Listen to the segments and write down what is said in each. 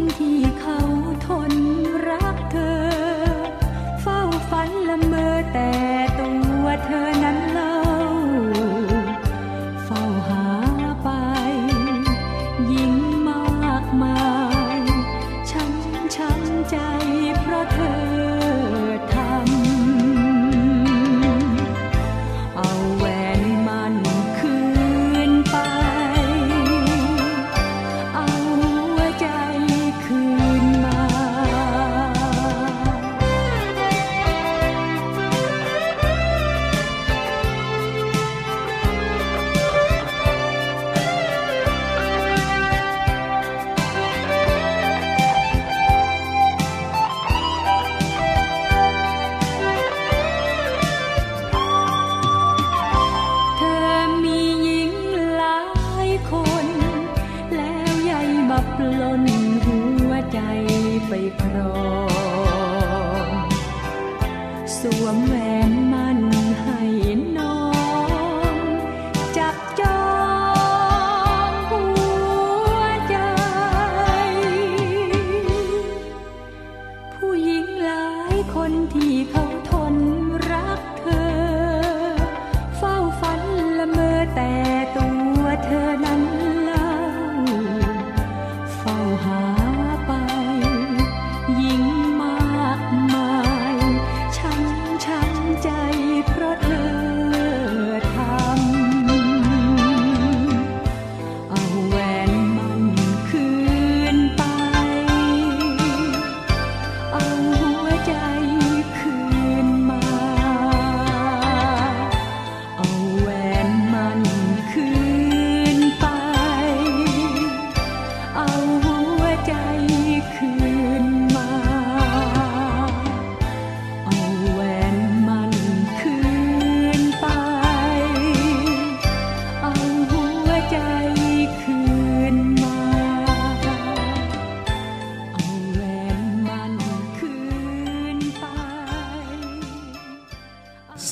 าย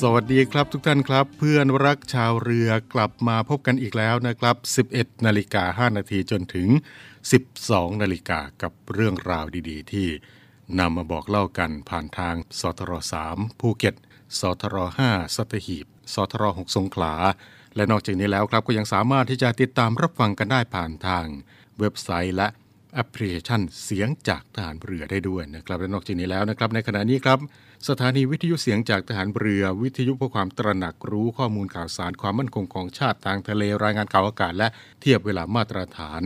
สวัสดีครับทุกท่านครับ เพื่อนรักชาวเรือกลับมาพบกันอีกแล้วนะครับ 11 นาฬิกา 5 นาทีจนถึง 12 นาฬิกากับเรื่องราวดีๆ ที่นำมาบอกเล่ากันผ่านทางสทร3ภูเก็ตสทร5สัตหีบสทร6สงขลา และนอกจากนี้แล้วครับก็ยังสามารถที่จะติดตามรับฟังกันได้ผ่านทางเว็บไซต์และ แอปพลิเคชันเสียงจากทหารเรือได้ด้วยนะครับและนอกจากนี้แล้วนะครับ ในขณะนี้ครับ สถานีวิทยุเสียงจากทหารเรือ วิทยุเพื่อความตระหนักรู้ข้อมูลข่าวสารความมั่นคงของชาติทางทะเลรายงานข่าวอากาศ และเทียบเวลามาตรฐาน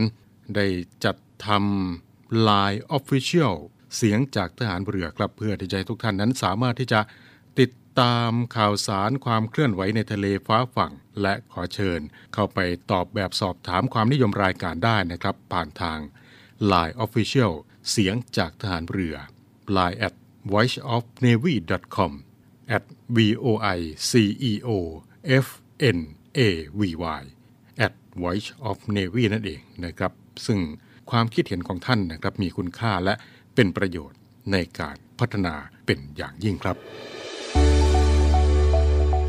ได้จัดทำ Line Official เสียงจากทหารเรือครับเพื่อที่จะให้ทุกท่านนั้นสามารถที่จะติดตามข่าวสารความเคลื่อนไหวในทะเลฟ้าฝั่ง และขอเชิญ เข้าไปตอบแบบสอบถามความนิยมรายการได้นะครับ ผ่านทาง Line Official เสียงจากทหารเรือ Line at voiceofnavy.com at voiceo fnavy at voice of navy นั่นเองนะครับ ซึ่งความคิดเห็นของท่านนะครับมีคุณค่าและเป็นประโยชน์ในการพัฒนาเป็นอย่างยิ่งครับ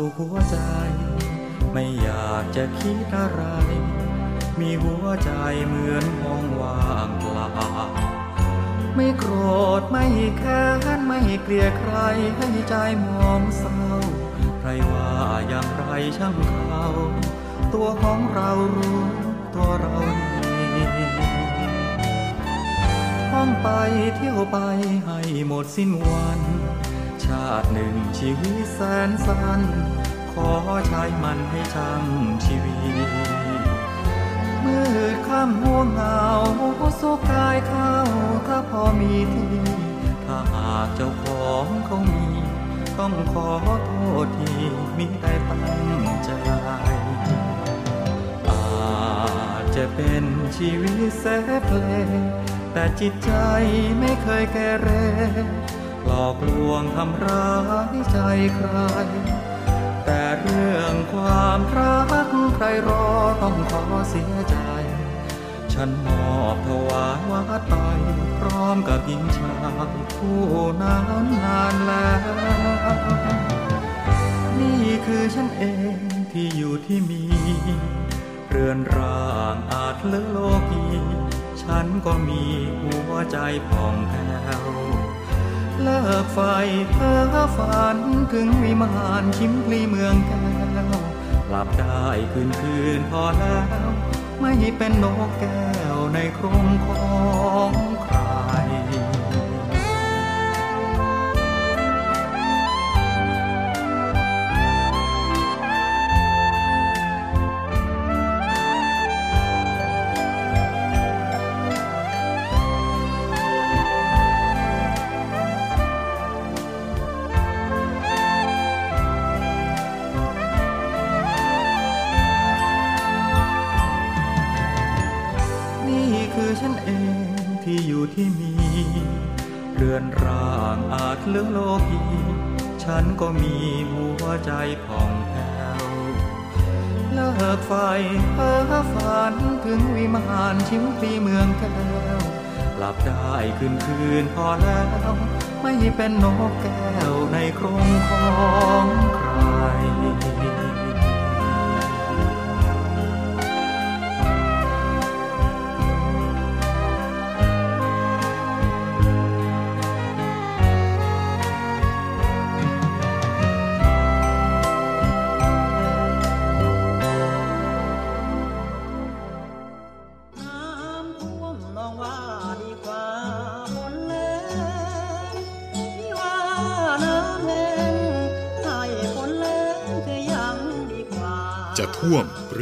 สู่หัวใจ ไม่อยากจะคิดอะไร มีหัวใจเหมือนห้องว่างเปล่าไม่โกรธไม่แค้นไม่เกลียดใครให้ใจมองเศร้า ใครว่าอย่างไรช่างเขาตัวของเรารู้ตัวเราดีห้องไปเที่ยวไปให้หมดสิ้นวัน ชาติหนึ่งชีวิตแสนสั้น ขอใช้มันให้ช่ำชีวิต มืดค่ำหัวเหงาสุกกายเข้าถ้าพอมีที่ถ้าหากเจ้าของเขามี ต้องขอโทษที่มีแต่ตั้งใจอาจจะเป็นชีวิตแสบเพลแต่จิตใจไม่เคยแกเร หลอกลวงทำร้ายใจใคร แต่เรื่องความรักใครรอต้องขอเสียใจ ฉันมอบถวายวัดไปพร้อมกับหญิงชายผู้นั้นนานแล้ว นี่คือฉันเองที่อยู่ที่มี เรือนร่างอาจเลอะโลกี ฉันก็มีหัวใจผ่องแผ้ว เลิกไฟเพ้อฝันถึงวิมานชิมพลีเมืองแก้วหลับได้คืนคืนพอแล้ว ไม่เป็นนกแก้วในกรงของ ใจผ่องแผ้วเลิกไฟเพ้อฝันถึงวิมานชิมพลีเมืองแก้วหลับได้คืนคืนพอแล้ว ไม่เป็นนกแก้วในกรงของใคร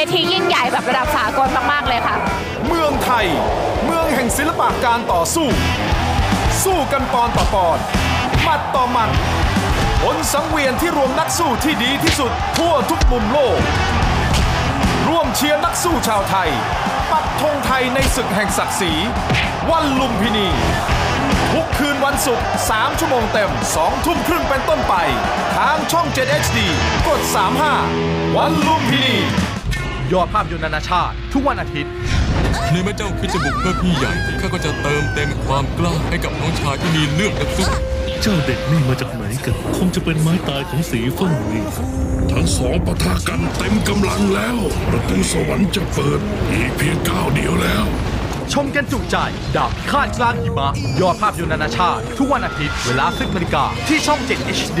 วทียิ่งใหญ่แบบระดับสากลมาก ๆ เลยค่ะ เมืองไทย เมืองแห่งศิลปะการต่อสู้ สู้กันปอนต่อปอนหมัดต่อหมัดผลสังเวียนที่รวมนักสู้ที่ดีที่สุดทั่วทุกมุมโลก ร่วมเชียร์นักสู้ชาวไทย ปักธงไทยในศึกแห่งศักดิ์ศรีวันลุมพินี ทุกคืนวันศุกร์3ชั่วโมงเต็ม 2 ทุ่มครึ่งเป็นต้นไป ทางช่อง 7 HD กด 35 วันลุมพินี ยอดภาพยนตร์นานาชาติ ทุกวันอาทิตย์ ในเมื่อเจ้าคิดจะบุกเพื่อพี่ใหญ่ ข้าก็จะเติมเต็มความกล้าให้กับน้องชายที่มีเลือดนักสู้เจ้าเด็กนี่มาจากไหนกัน คงจะเป็นไม้ตายของสีฟ้านี่ทั้งสองปะทะกันเต็มกำลังแล้ว ประตูสวรรค์จะเปิด อีกเพียงก้าวเดียวแล้ว ชมกันจุใจ ดาบพิฆาตกลางหิมะ ยอดภาพยนตร์นานาชาติ ทุกวันอาทิตย์ เวลา10นาฬิกาที่ช่อง 7 HD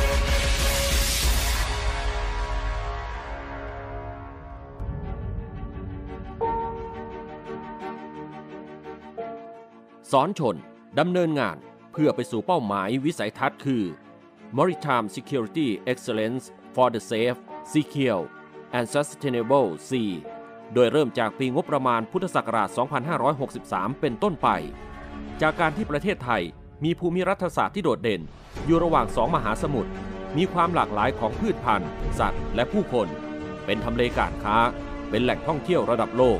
สอนชนดำเนินงานเพื่อไปสู่เป้าหมายวิสัยทัศน์คือ Maritime Security Excellence for the Safe, Secure and Sustainable Sea โดยเริ่มจากปีงบประมาณพุทธศักราช 2563 เป็นต้นไป จากการที่ประเทศไทยมีภูมิรัฐศาสตร์ที่โดดเด่น อยู่ระหว่างสองมหาสมุทร มีความหลากหลายของพืชพันธุ์ สัตว์ และผู้คน เป็นทำเลการค้า เป็นแหล่งท่องเที่ยวระดับโลก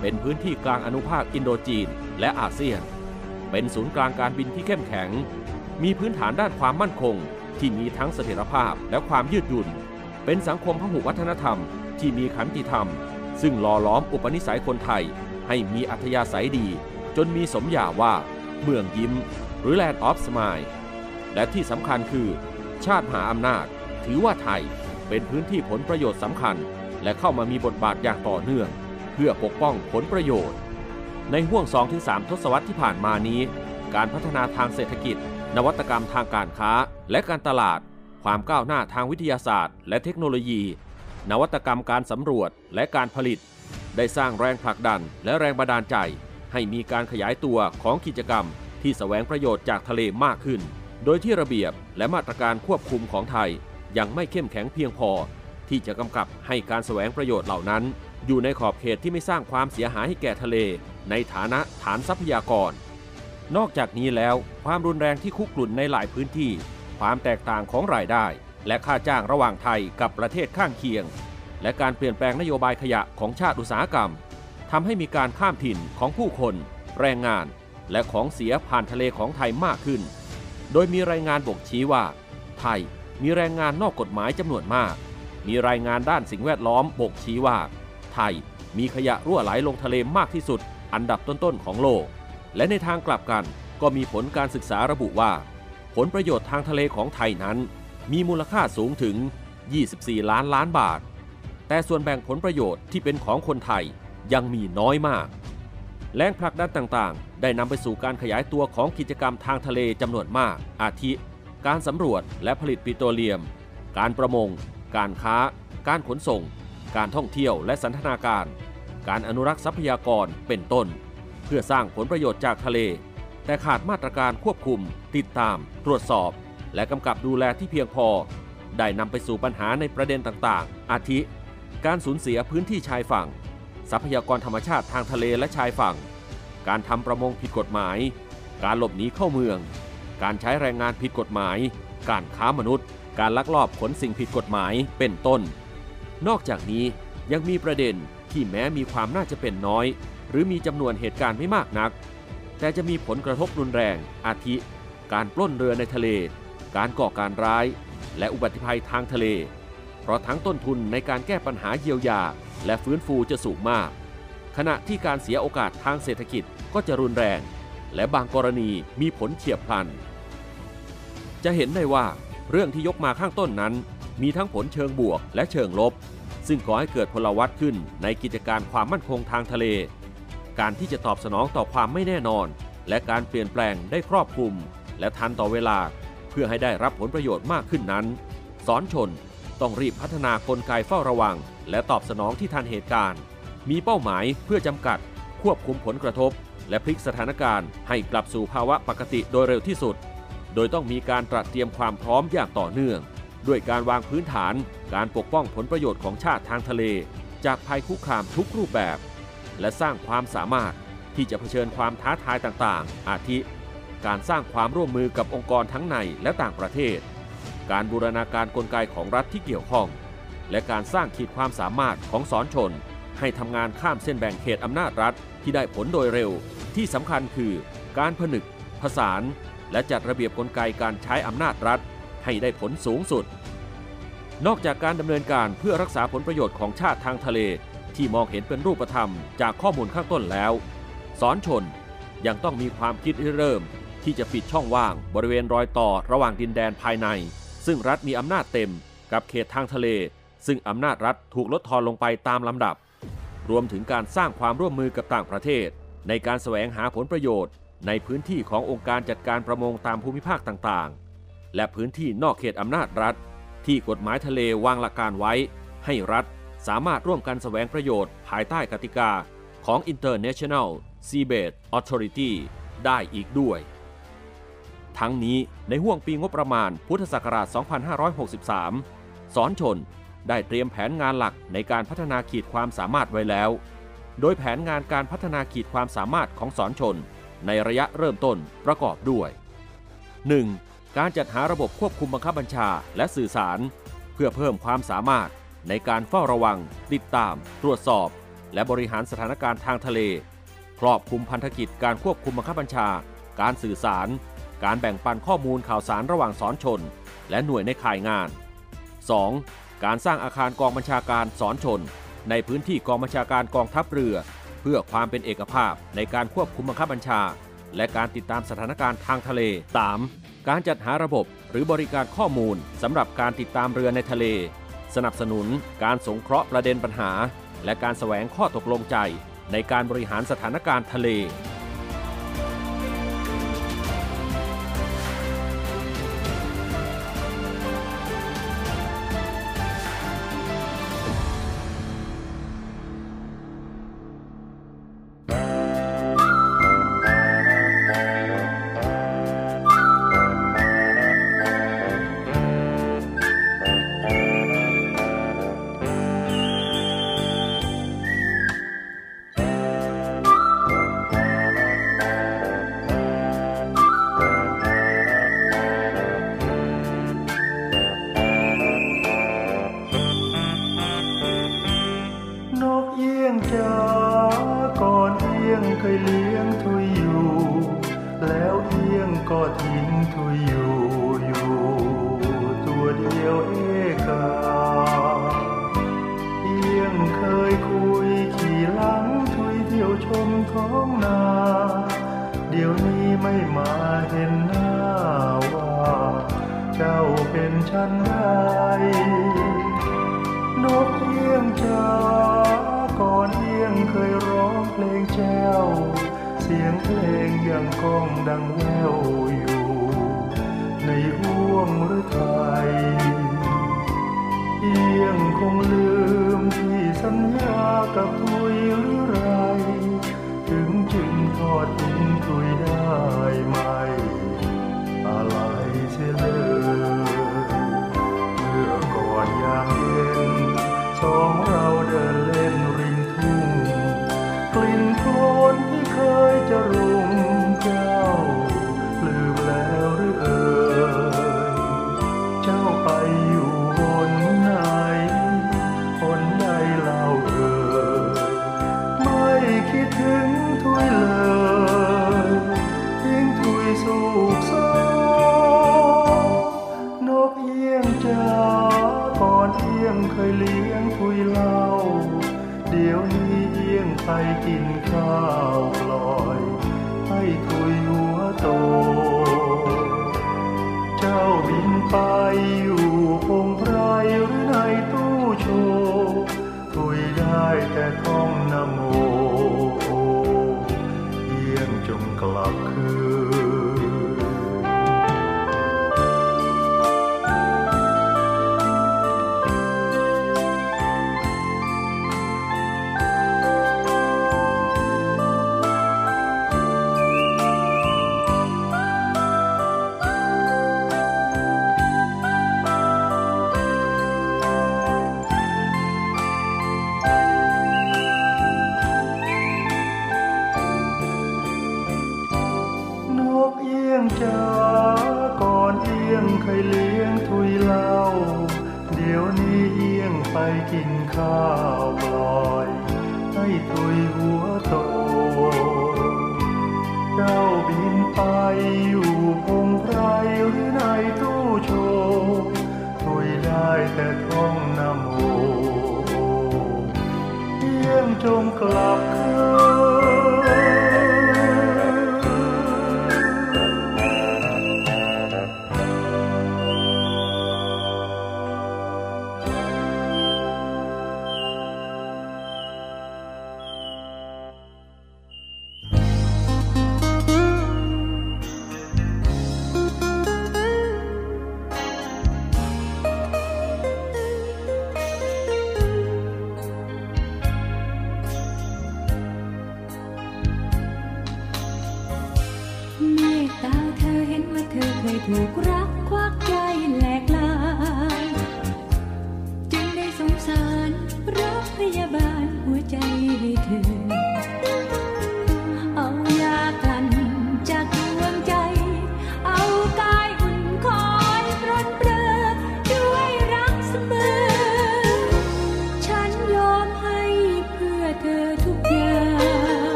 เป็นพื้นที่กลางอนุภาคอินโดจีน และอาเซียน เป็นศูนย์กลางการบินที่เข้มแข็ง มีพื้นฐานด้านความมั่นคง ที่มีทั้งเสถียรภาพและความยืดหยุ่น เป็นสังคมพหุวัฒนธรรม ที่มีขันติธรรม ซึ่งหล่อล้อมอุปนิสัยคนไทย ให้มีอัธยาศัยดี จนมีสมญาว่า เมืองยิ้ม หรือ Land of Smile และที่สำคัญคือ ชาติมหาอำนาจ ถือว่าไทยเป็นพื้นที่ผลประโยชน์สำคัญ และเข้ามามีบทบาทอย่างต่อเนื่อง เพื่อปกป้องผลประโยชน์ ในห่วง 2-3 ทศวรรษที่ผ่านมานี้ การพัฒนาทางเศรษฐกิจ นวัตกรรมทางการค้า และการตลาด ความก้าวหน้าทางวิทยาศาสตร์ และเทคโนโลยี นวัตกรรมการสำรวจและการผลิต ได้สร้างแรงผลักดันและแรงบันดาลใจ ให้มีการขยายตัวของกิจกรรม ที่แสวงประโยชน์จากทะเลมากขึ้น โดยที่ระเบียบและมาตรการควบคุมของไทย ยังไม่เข้มแข็งเพียงพอ ที่จะกำกับให้การแสวงประโยชน์เหล่านั้น อยู่ในขอบเขตที่ไม่สร้างความเสียหายให้แก่ทะเล ในฐานะฐานทรัพยากร นอกจากนี้แล้วความรุนแรงที่คุกรุ่นในหลายพื้นที่ ความแตกต่างของรายได้ และค่าจ้างระหว่างไทยกับประเทศข้างเคียง และการเปลี่ยนแปลงนโยบายขยะของชาติอุตสาหกรรมทำให้มีการข้ามถิ่นของผู้คน แรงงาน และของเสียผ่านทะเลของไทยมากขึ้น โดยมีรายงานบ่งชี้ว่า ไทยมีแรงงานนอกกฎหมายจำนวนมาก มีรายงานด้านสิ่งแวดล้อมบ่งชี้ว่า ไทยมีขยะรั่วไหลลงทะเลมากที่สุด อันดับต้นๆของโลก และในทางกลับกันก็มีผลการศึกษาระบุว่า ผลประโยชน์ทางทะเลของไทยนั้น มีมูลค่าสูงถึง 24 ล้านล้านบาท แต่ส่วนแบ่งผลประโยชน์ที่เป็นของคนไทยยังมีน้อยมาก แรงผลักดันต่างๆ ได้นำไปสู่การขยายตัวของกิจกรรมทางทะเลจำนวนมาก อาทิ การสำรวจและผลิตปิโตรเลียม การประมง การค้า การขนส่ง การท่องเที่ยวและสันทนาการ การอนุรักษ์ทรัพยากรเป็นต้น เพื่อสร้างผลประโยชน์จากทะเล แต่ขาดมาตรการควบคุม ติดตาม ตรวจสอบ และกำกับดูแลที่เพียงพอ ได้นำไปสู่ปัญหาในประเด็นต่างๆ อาทิ การสูญเสียพื้นที่ชายฝั่ง ทรัพยากรธรรมชาติทางทะเลและชายฝั่ง การทำประมงผิดกฎหมาย การหลบหนีเข้าเมือง การใช้แรงงานผิดกฎหมาย การค้ามนุษย์ การลักลอบขนสิ่งผิดกฎหมายเป็นต้น นอกจากนี้ยังมีประเด็น ที่แม้มีความน่าจะเป็นน้อย หรือมีจำนวนเหตุการณ์ไม่มากนัก แต่จะมีผลกระทบรุนแรง อาทิ การปล้นเรือในทะเล การก่อการร้าย และอุบัติภัยทางทะเล เพราะทั้งต้นทุนในการแก้ปัญหาเยียวยา และฟื้นฟูจะสูงมาก ขณะที่การเสียโอกาสทางเศรษฐกิจก็จะรุนแรง และบางกรณีมีผลเฉียบพลัน จะเห็นได้ว่าเรื่องที่ยกมาข้างต้นนั้น มีทั้งผลเชิงบวกและเชิงลบ ซึ่งก่อให้เกิดพลวัตขึ้นในกิจการความมั่นคงทางทะเล การที่จะตอบสนองต่อความไม่แน่นอน และการเปลี่ยนแปลงได้ครอบคลุม และทันต่อเวลา เพื่อให้ได้รับผลประโยชน์มากขึ้นนั้น สอนชนต้องรีบพัฒนากลไกเฝ้าระวัง และตอบสนองที่ทันเหตุการณ์ มีเป้าหมายเพื่อจำกัด ควบคุมผลกระทบ และพลิกสถานการณ์ให้กลับสู่ภาวะปกติโดยเร็วที่สุด โดยต้องมีการตระเตรียมความพร้อมอย่างต่อเนื่อง ด้วยการวางพื้นฐานการปกป้องผลประโยชน์ของชาติทางทะเล จากภัยคุกคามทุกรูปแบบ และสร้างความสามารถที่จะเผชิญความท้าทายต่างๆ อาทิ การสร้างความร่วมมือกับองค์กรทั้งในและต่างประเทศ การบูรณาการกลไกของรัฐที่เกี่ยวข้อง และการสร้างขีดความสามารถของสอนชน ให้ทำงานข้ามเส้นแบ่งเขตอำนาจรัฐที่ได้ผลโดยเร็ว ที่สำคัญคือการผนึก ผสาน และจัดระเบียบกลไกการใช้อำนาจรัฐให้ได้ผลสูงสุด นอกจากการดำเนินการเพื่อรักษาผลประโยชน์ของชาติทางทะเล ที่มองเห็นเป็นรูปธรรมจากข้อมูลข้างต้นแล้ว สอนชนยังต้องมีความคิดเริ่ม ที่จะปิดช่องว่างบริเวณรอยต่อระหว่างดินแดนภายใน ซึ่งรัฐมีอำนาจเต็มกับเขตทางทะเล ซึ่งอำนาจรัฐถูกลดทอนลงไปตามลำดับ รวมถึงการสร้างความร่วมมือกับต่างประเทศ ในการแสวงหาผลประโยชน์ ในพื้นที่ขององค์การจัดการประมงตามภูมิภาคต่างๆ และพื้นที่นอกเขตอำนาจรัฐ ที่กฎหมายทะเลวางหลักการไว้ ให้รัฐสามารถร่วมกันแสวงประโยชน์ภายใต้กติกาของ International Seabed Authority ได้อีกด้วย ทั้งนี้ในห่วงปีงบประมาณพุทธศักราช 2563 สอนชนได้เตรียมแผนงานหลักในการพัฒนาขีดความสามารถไว้แล้ว โดยแผนงานการพัฒนาขีดความสามารถของสอนชน ในระยะเริ่มต้นประกอบด้วย 1. การจัดหาระบบควบคุมบังคับบัญชาและสื่อสาร เพื่อเพิ่มความสามารถในการเฝ้าระวัง ติดตาม ตรวจสอบ และบริหารสถานการณ์ทางทะเล ครอบคลุมพันธกิจการควบคุมบังคับบัญชา การสื่อสาร การแบ่งปันข้อมูลข่าวสารระหว่างสอนชน และหน่วยในข่ายงาน 2. การสร้างอาคารกองบัญชาการสอนชน ในพื้นที่กองบัญชาการกองทัพเรือ เพื่อความเป็นเอกภาพในการควบคุมบังคับบัญชา และการติดตามสถานการณ์ทางทะเล 3. การจัดหาระบบหรือบริการข้อมูลสำหรับการติดตามเรือในทะเล สนับสนุนการสงเคราะห์ประเด็นปัญหา และการแสวงข้อตกลงใจในการบริหารสถานการณ์ทะเล ทิ้งทุยอยู่อยู่ตัวเดียวเอกาเอียงเคยคุยขี่หลังทุยเที่ยวชมท้องนา เดี๋ยวนี้ไม่มาเห็นหน้าว่า เจ้าเป็นฉันใดนกเอียงจ๋าก่อนเอียงเคยร้องเพลงแจ้วเสียงเพลงยังก้องดังแวว วงหรือไทยเอี้ยงคงลืมที่สัญญากับทุยหรือไร ถึงจึงทอดทิ้งทุยได้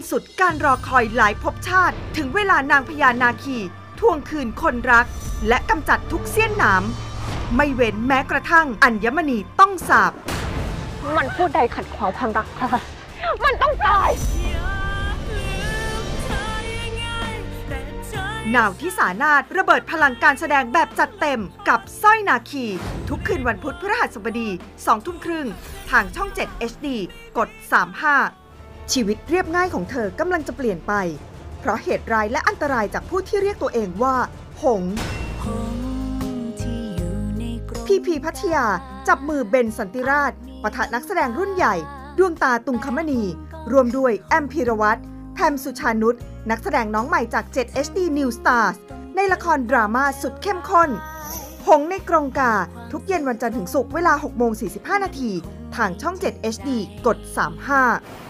สิ้นสุดการรอคอยหลายภพชาติ ถึงเวลานางพญานาคีทวงคืนคนรัก และกำจัดทุกเสี้ยนหนาม ไม่เว้นแม้กระทั่งอัญมณีต้องสาบ มันพูดใดขัดขวางความรักค่ะมันต้องตายหนาวที่สานาฏระเบิดพลังการแสดงแบบจัดเต็มกับสร้อยนาคี ทุกคืนวันพุธพฤหัสบดี2ทุ่มครึ่ง ทางช่อง 7 HD กด 35 ชีวิตเรียบง่ายของเธอกำลังจะเปลี่ยนไป เพราะเหตุร้ายและอันตรายจากผู้ที่เรียกตัวเองว่า หงส์พีพีพัทยา จับมือเบนสันติราชปะทะนักแสดงรุ่นใหญ่ ดวงตาตุงคมณี รวมด้วยแอมพีรวัตรแพมสุชานุชนักแสดงน้องใหม่จาก 7 HD New Stars ในละครดราม่าสุดเข้มข้น หงในกรงกา ทุกเย็นวันจันทร์ถึงศุกร์เวลา6โมง45 นาที ทางช่อง 7 HD กด 35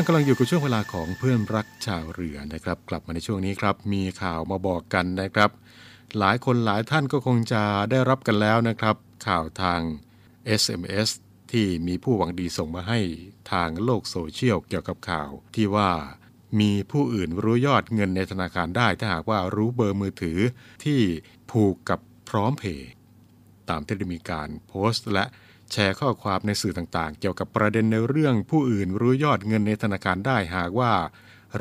านกำลังอยู่กับช่วงเวลาของเพื่อนรักชาวเรือนะครับ กลับมาในช่วงนี้ครับ มีข่าวมาบอกกันนะครับ หลายคนหลายท่านก็คงจะได้รับกันแล้วนะครับ ข่าวทาง SMS ที่มีผู้หวังดีส่งมาให้ทางโลกโซเชียลเกี่ยวกับข่าว ที่ว่ามีผู้อื่นรู้ยอดเงินในธนาคารได้ ถ้าหากว่ารู้เบอร์มือถือที่ผูกกับพร้อมเพย์ตามที่ได้มีการโพสต์และ แชร์ข้อความในสื่อต่างๆ เกี่ยวกับประเด็นในเรื่องผู้อื่นรู้ยอดเงินในธนาคารได้หากว่า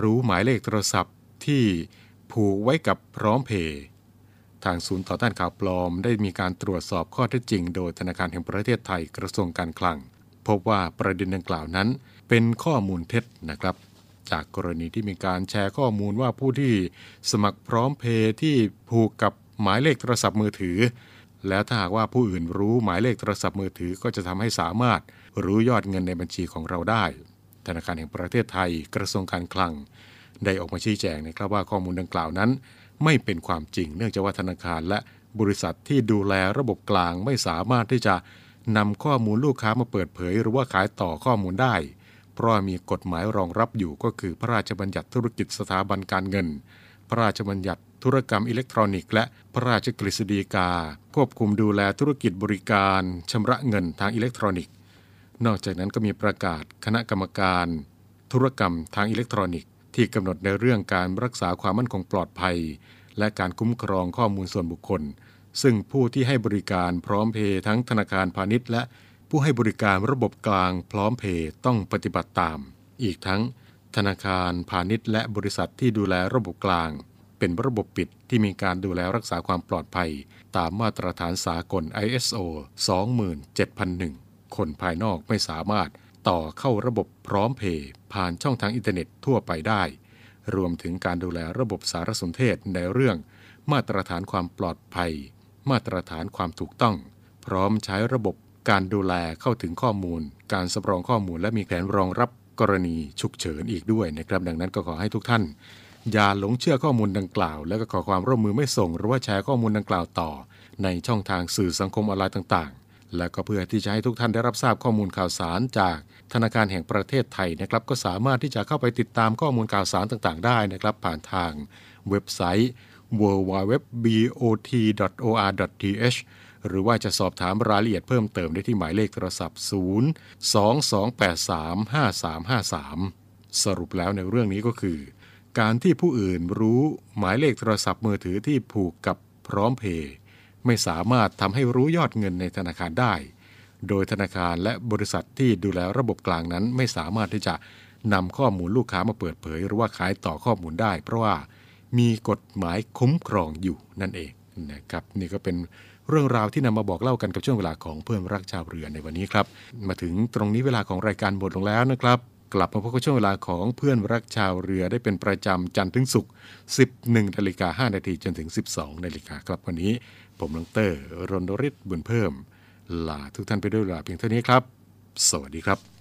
รู้หมายเลขโทรศัพท์ที่ผูกไว้กับพร้อมเพย์ทางศูนย์ต่อต้านข่าวปลอม ได้มีการตรวจสอบข้อเท็จจริง โดยธนาคารแห่งประเทศไทยกระทรวงการคลัง พบว่าประเด็นดังกล่าวนั้น เป็นข้อมูลเท็จนะครับ จากกรณีที่มีการแชร์ข้อมูลว่าผู้ที่สมัครพร้อมเพย์ที่ผูกกับหมายเลขโทรศัพท์มือถือ แล้วถ้าหากว่าผู้อื่นรู้หมายเลขโทรศัพท์มือถือก็จะทำให้สามารถรู้ยอดเงินในบัญชีของเราได้ ธนาคารแห่งประเทศไทย กระทรวงการคลัง ได้ออกมาชี้แจงนะครับว่าข้อมูลดังกล่าวนั้น ไม่เป็นความจริง เนื่องจากว่าธนาคารและบริษัทที่ดูแลระบบกลางไม่สามารถที่จะนำข้อมูลลูกค้ามาเปิดเผย หรือว่าขายต่อข้อมูลได้ เพราะมีกฎหมายรองรับอยู่ก็คือพระราชบัญญัติธุรกิจสถาบันการเงิน พระราชบัญญัติ ธุรกรรมอิเล็กทรอนิกส์และพระราชกฤษฎีกา ควบคุมดูแลธุรกิจบริการชำระเงินทางอิเล็กทรอนิกส์ นอกจากนั้นก็มีประกาศคณะกรรมการ ธุรกรรมทางอิเล็กทรอนิกส์ ที่กำหนดในเรื่องการรักษาความมั่นคงปลอดภัย และการคุ้มครองข้อมูลส่วนบุคคล ซึ่งผู้ที่ให้บริการพร้อมเพย์ทั้งธนาคารพาณิชย์และผู้ให้บริการระบบกลางพร้อมเพย์ต้องปฏิบัติตาม อีกทั้ง ธนาคารพาณิชย์และบริษัทที่ดูแลระบบกลาง เป็นระบบปิดที่มีการดูแลรักษาความปลอดภัย ตามมาตรฐานสากล ISO 27001 คนภายนอกไม่สามารถต่อเข้าระบบพร้อมเพย์ผ่านช่องทางอินเทอร์เน็ตทั่วไปได้ รวมถึงการดูแลระบบสารสนเทศในเรื่อง มาตรฐานความปลอดภัย มาตรฐานความถูกต้อง พร้อมใช้ระบบการดูแลเข้าถึงข้อมูล การสำรองข้อมูลและมีแผนรองรับกรณีฉุกเฉินอีกด้วยนะครับ ดังนั้นก็ขอให้ทุกท่าน อย่าหลงเชื่อข้อมูลดังกล่าว และก็ขอความร่วมมือไม่ส่ง หรือว่าแชร์ข้อมูลดังกล่าวต่อ ในช่องทางสื่อสังคมออนไลน์ต่างๆ และก็เพื่อที่จะให้ทุกท่านได้รับทราบข้อมูลข่าวสารจากธนาคารแห่งประเทศไทยนะครับ ก็สามารถที่จะเข้าไปติดตามข้อมูลข่าวสารต่างๆ ได้นะครับ ผ่านทางเว็บไซต์ www.bot.or.th หรือว่าจะสอบถามรายละเอียดเพิ่มเติมได้ที่หมายเลขโทรศัพท์ 022835353 สรุปแล้วในเรื่องนี้ก็คือ การที่ผู้อื่นรู้หมายเลขโทรศัพท์มือถือที่ผูกกับพร้อมเพย์ไม่สามารถทำให้รู้ยอดเงินในธนาคารได้ โดยธนาคารและบริษัทที่ดูแลระบบกลางนั้นไม่สามารถที่จะนำข้อมูลลูกค้ามาเปิดเผย หรือว่าขายต่อข้อมูลได้ เพราะว่ามีกฎหมายคุ้มครองอยู่นั่นเองนะครับนี่ก็เป็นเรื่องราวที่นำมาบอกเล่ากันกับช่วงเวลาของเพื่อนรักชาวเรือในวันนี้ครับ มาถึงตรงนี้เวลาของรายการหมดลงแล้วนะครับ กลับมาพบกับช่วงเวลาของเพื่อนรักชาวเรือได้เป็นประจำจันทร์ถึงศุกร์ 11นาฬิกา5นาทีจนถึง 12นาฬิกาครับวันนี้ ผมลังเตอร์รณริศบุญเพิ่ม ลาทุกท่านไปด้วยเวลาเพียงเท่านี้ครับ สวัสดีครับ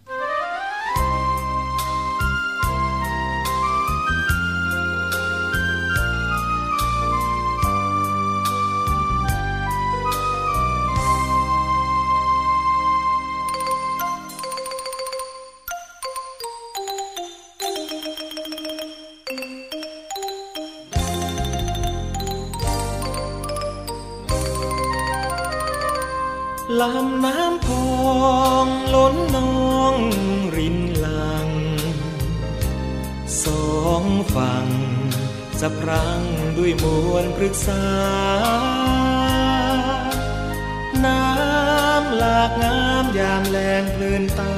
ฟังสับรังด้วยมวลปรึกษา น้ำหลากงามยามแลงเพลินตา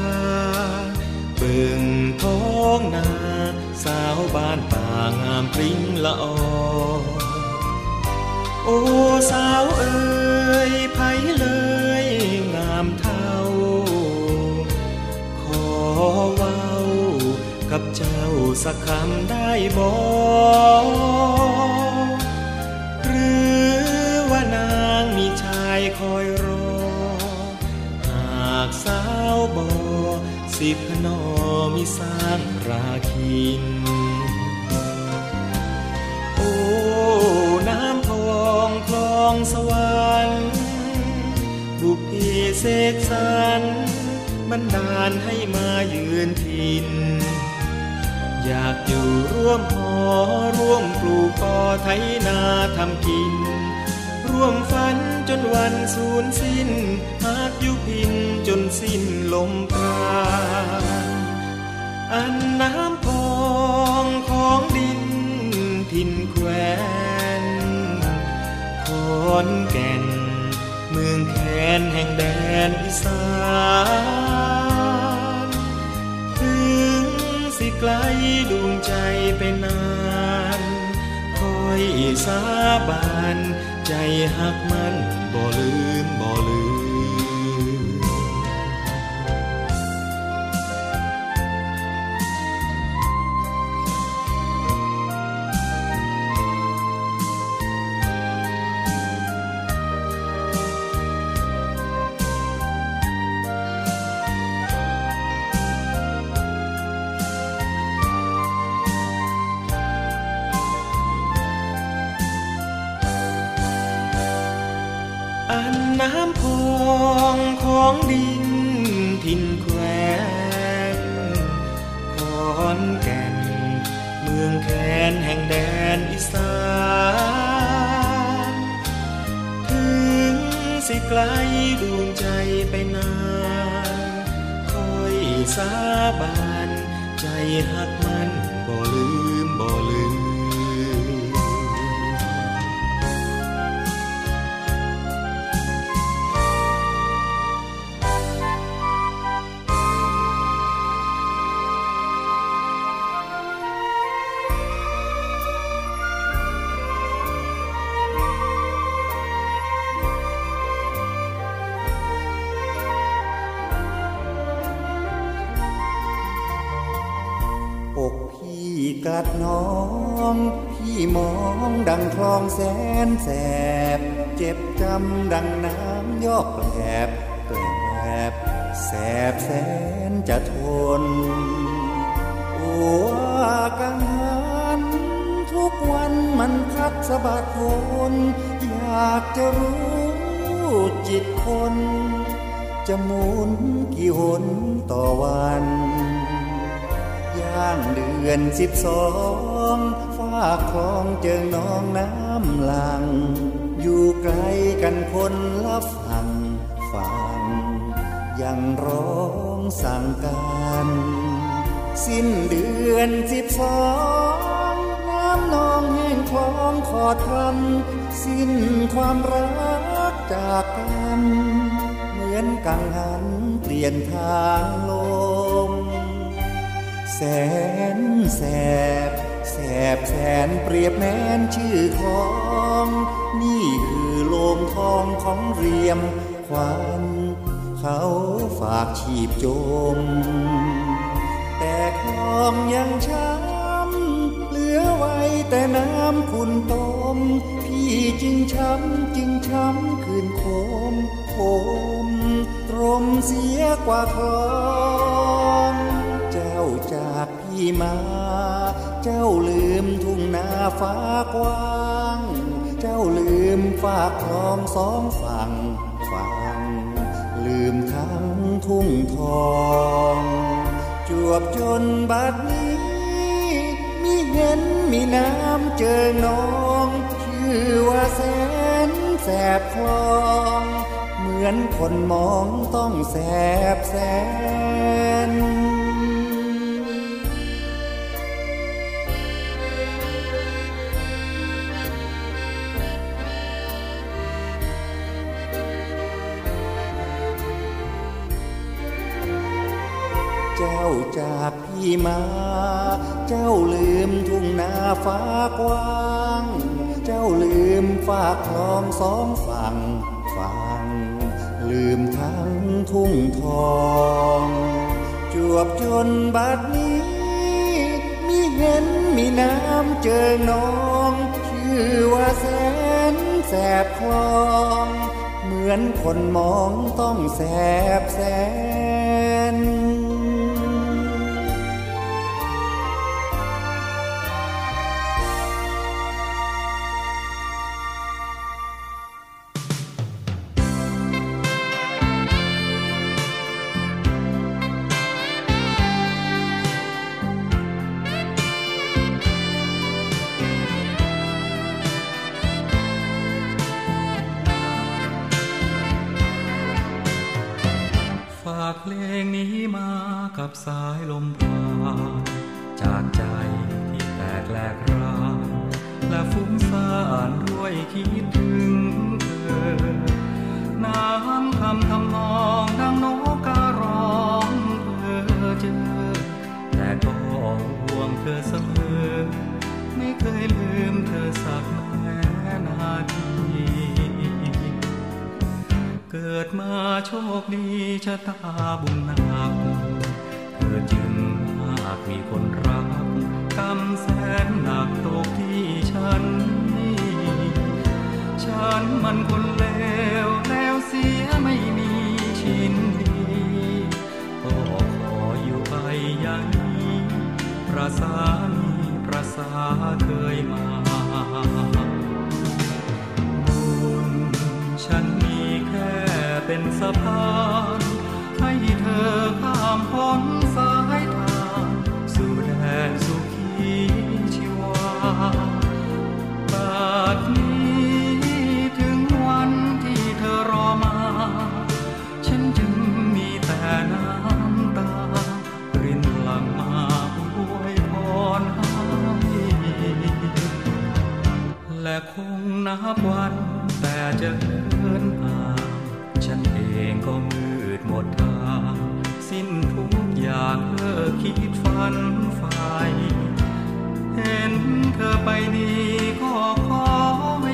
บึงท้องนา สาวบ้านป่างามปริ้งละออโอ้สาวเอ๋ยไผเลยงามเท่า ขอว่า กับเจ้าสักคำได้บอกหรือว่านางมีชายคอยรอ หากสาวบอสิพนอมีสร้างราคิน โอ้ น้ำพองคลองสวรรค์บุพเพเสกสรรบันดาลให้มายืนทิน อยากอยู่ร่วมหอร่วมปลูกปอไถนาทำกิน ร่วมฝันจนวันสูญสิ้น หากอยู่พินจนสิ้นลมปราณอันน้ำพองของดินทินแควนขอนแก่น เมืองแคนแห่งแดนอีสาน ไกลดวงใจไปนานคอยสาบานใจหักมันบ่ลืม สาบาน ใจหักมันบ่ลืมบ่ลืม ดน้องพี่มองดังคลองแสนแสบ เจ็บจำดังน้ำยอกแกลบแกลบแสบแสนจะทนอ้วกังหันทุกวันมันพัดสะบัดวนอยากจะรู้จิตคน จะหมุนกี่หนต่อวัน ย่างเดือนสิบสองฟ้าคลองเจิงน้องน้ำหลัง อยู่ไกลกันคนละฝั่งฟังยังร้องสั่งกันสิ้นเดือนสิบสองน้ำนองแห้งคลองขอดคำสิ้นความรักจากกัน เหมือนกังหันเปลี่ยนทางล แสนแสบ แสบแสนเปรียบแม้นชื่อของ นี่คือโลมทองของเรียมควันเขาฝากชีพจม แต่คลองยังช้ำเหลือไว้แต่น้ำคุณต้ม พี่จึงช้ำจึงช้ำคืนโคมโคมตรมเสียกว่าคลอง มา เจ้าลืมทุ่งนาฟ้ากว้าง เจ้าลืมฝากคลองสองฝั่งฝั่งลืมทั้งทุ่งทอง จวบจนบัดนี้มีเห็นมีน้ำเจอน้องชื่อว่าแสนแสบคลอง เหมือนคนมองต้องแสบแสน จากพี่มา เจ้าลืมทุ่งนาฟ้ากว้าง เจ้าลืมฝากคลองสองฝั่งฝั่งลืมทั้งทุ่งทอง จวบจนบัดนี้ มีเห็นมีน้ำเจอน้อง ชื่อว่าแสนแสบคลอง เหมือนคนมองต้องแสบแสน กับสายลมพานจากใจที่แตกแหลกรานและฟุ้งซ่านด้วยคิดถึงเธอ น้ำคำทำนองดังนกการ้องเธอเจอ แต่ก็ห่วงเธอเสมอ ไม่เคยลืมเธอสักแม้นาทีเกิดมาโชคดีชะตาบุญนัก อจึงมากมีคนรักกำแสนหนักตกที่ฉันนี่ฉันมันคนเลวแล้วเสียไม่มีชิ้นดีก็ขออยู่ไปอย่างนี้ประสานีประสาเคยมาบุญฉันมีแค่เป็นสะพานให้เธอข้ามพ้น และคงนับวันแต่จะเดินทางฉันเองก็มืดหมดทาง สิ้นทุกอย่างเลิกคิดฝันฝ่เห็นเธอไปดีก็ขอเว